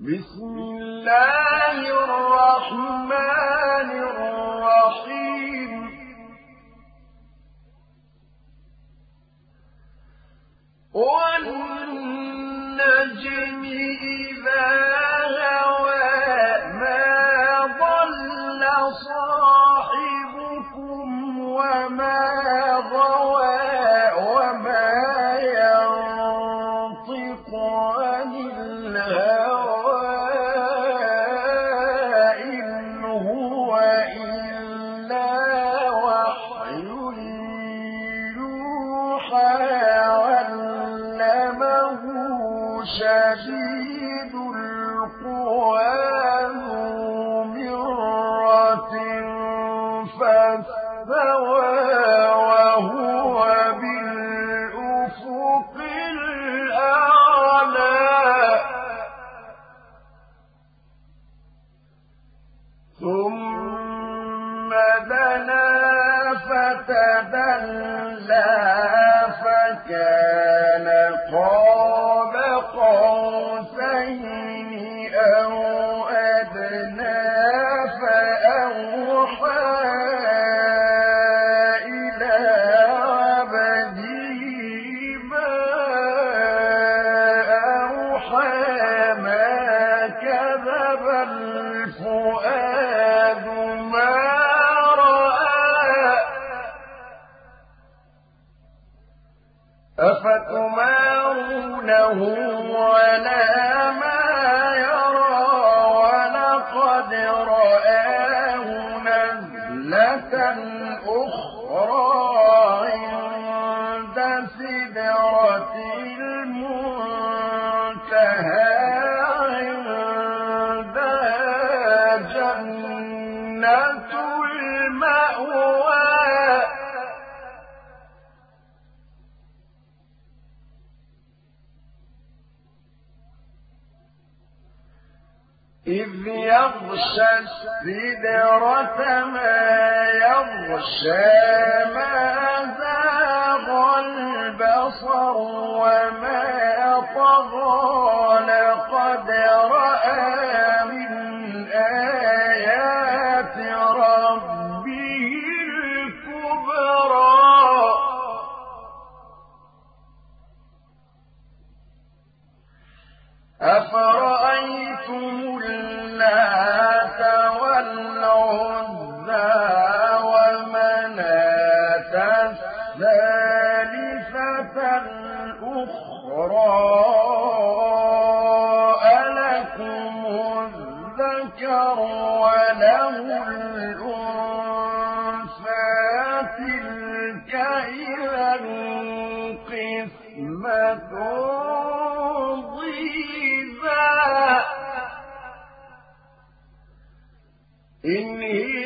بسم الله الرحمن الرحيم. والنجم إذا تبلغ السدرة ما يغشى ما زاغ البصر وما طغى لقد رأى من آيات ربه الكبرى. أفرأيتم قسمة ضيزى إن هي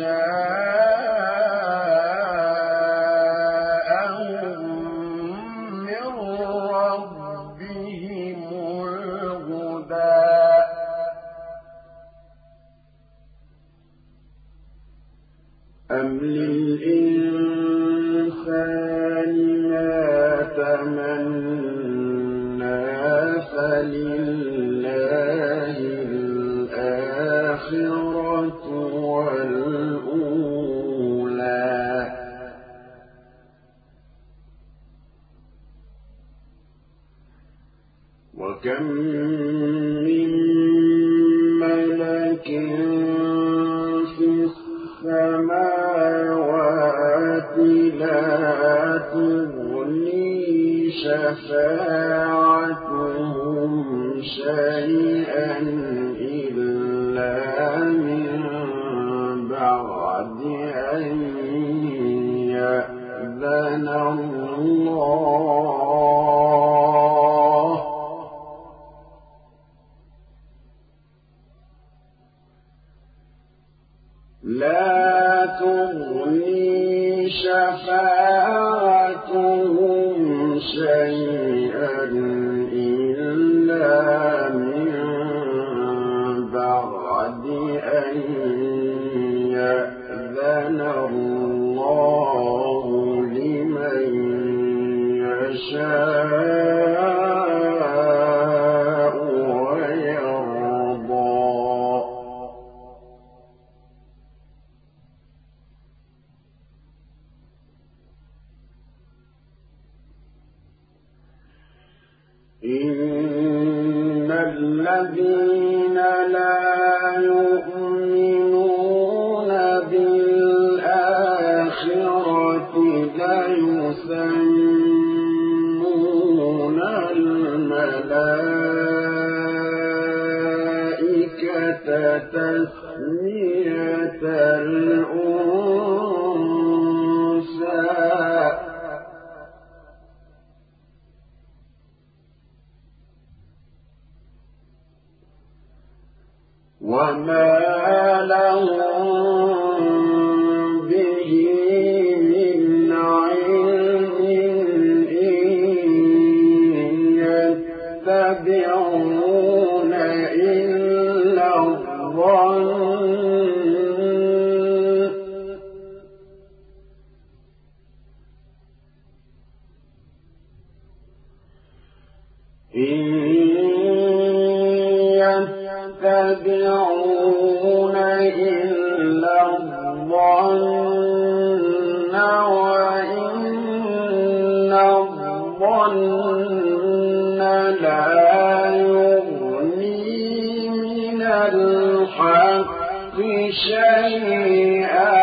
ولقد وكم من ملك في السماوات لا تغني شيئا إلا من بعد أن يأذن الله شيئا إلا من بعد أن يأذن الله لمن يشاء. الملائكة تسبيحا الحق شيئا.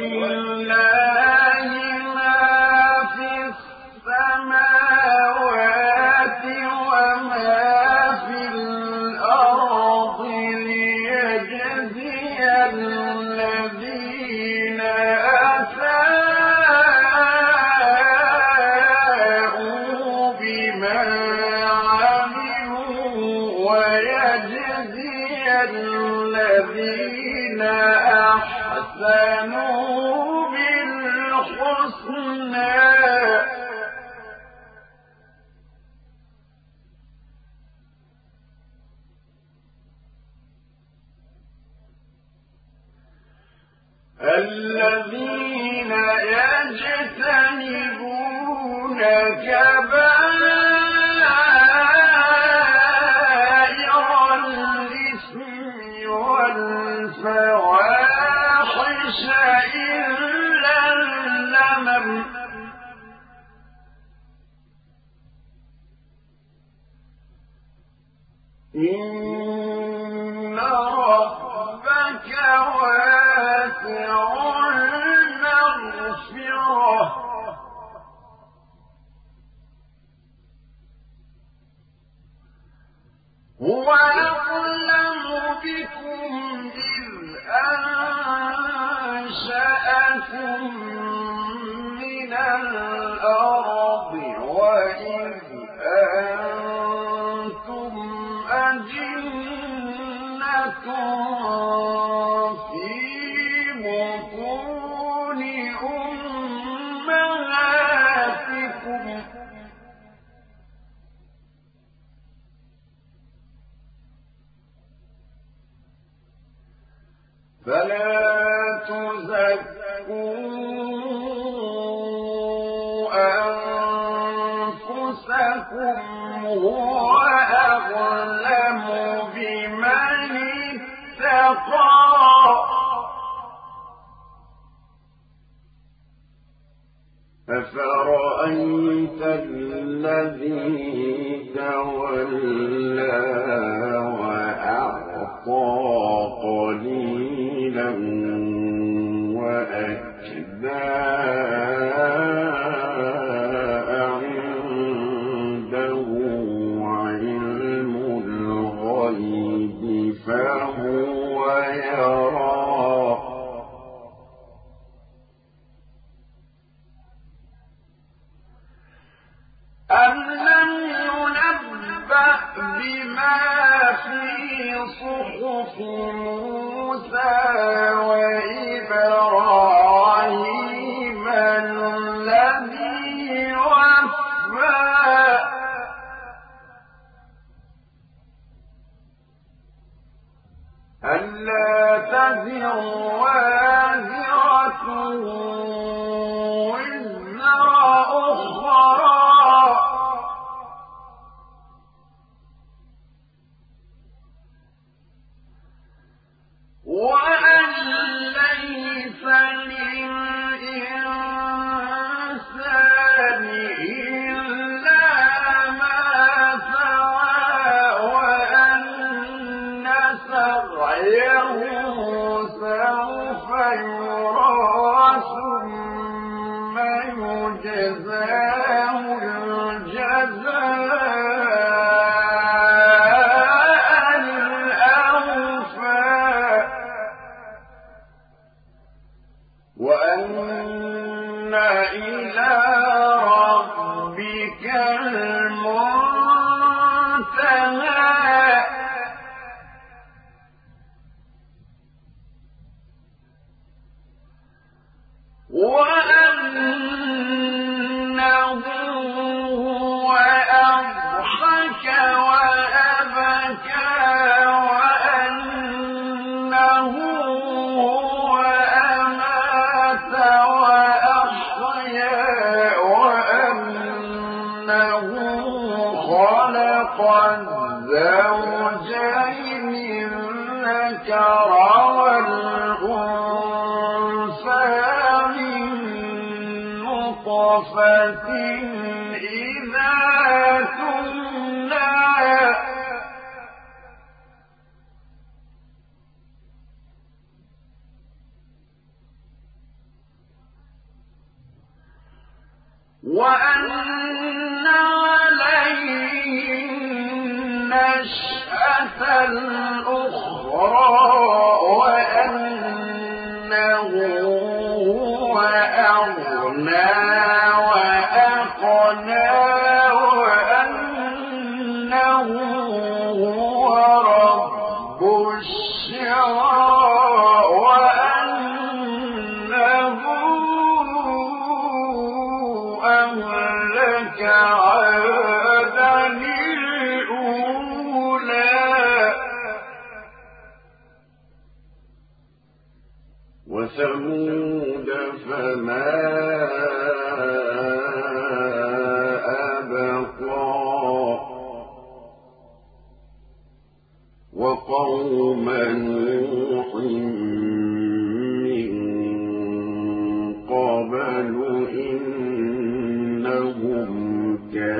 وإن الذين يجتنبون كبائر أفرأيت الذي تولى وأعطى بما في صحف موسى وأن عليه نشأة الأخرى قبل إنهم كانوا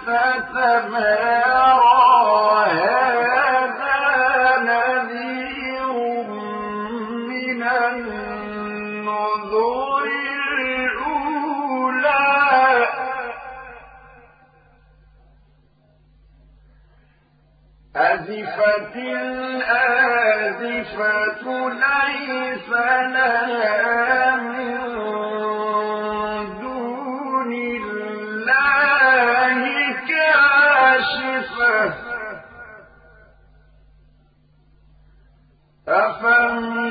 أزفت أفمن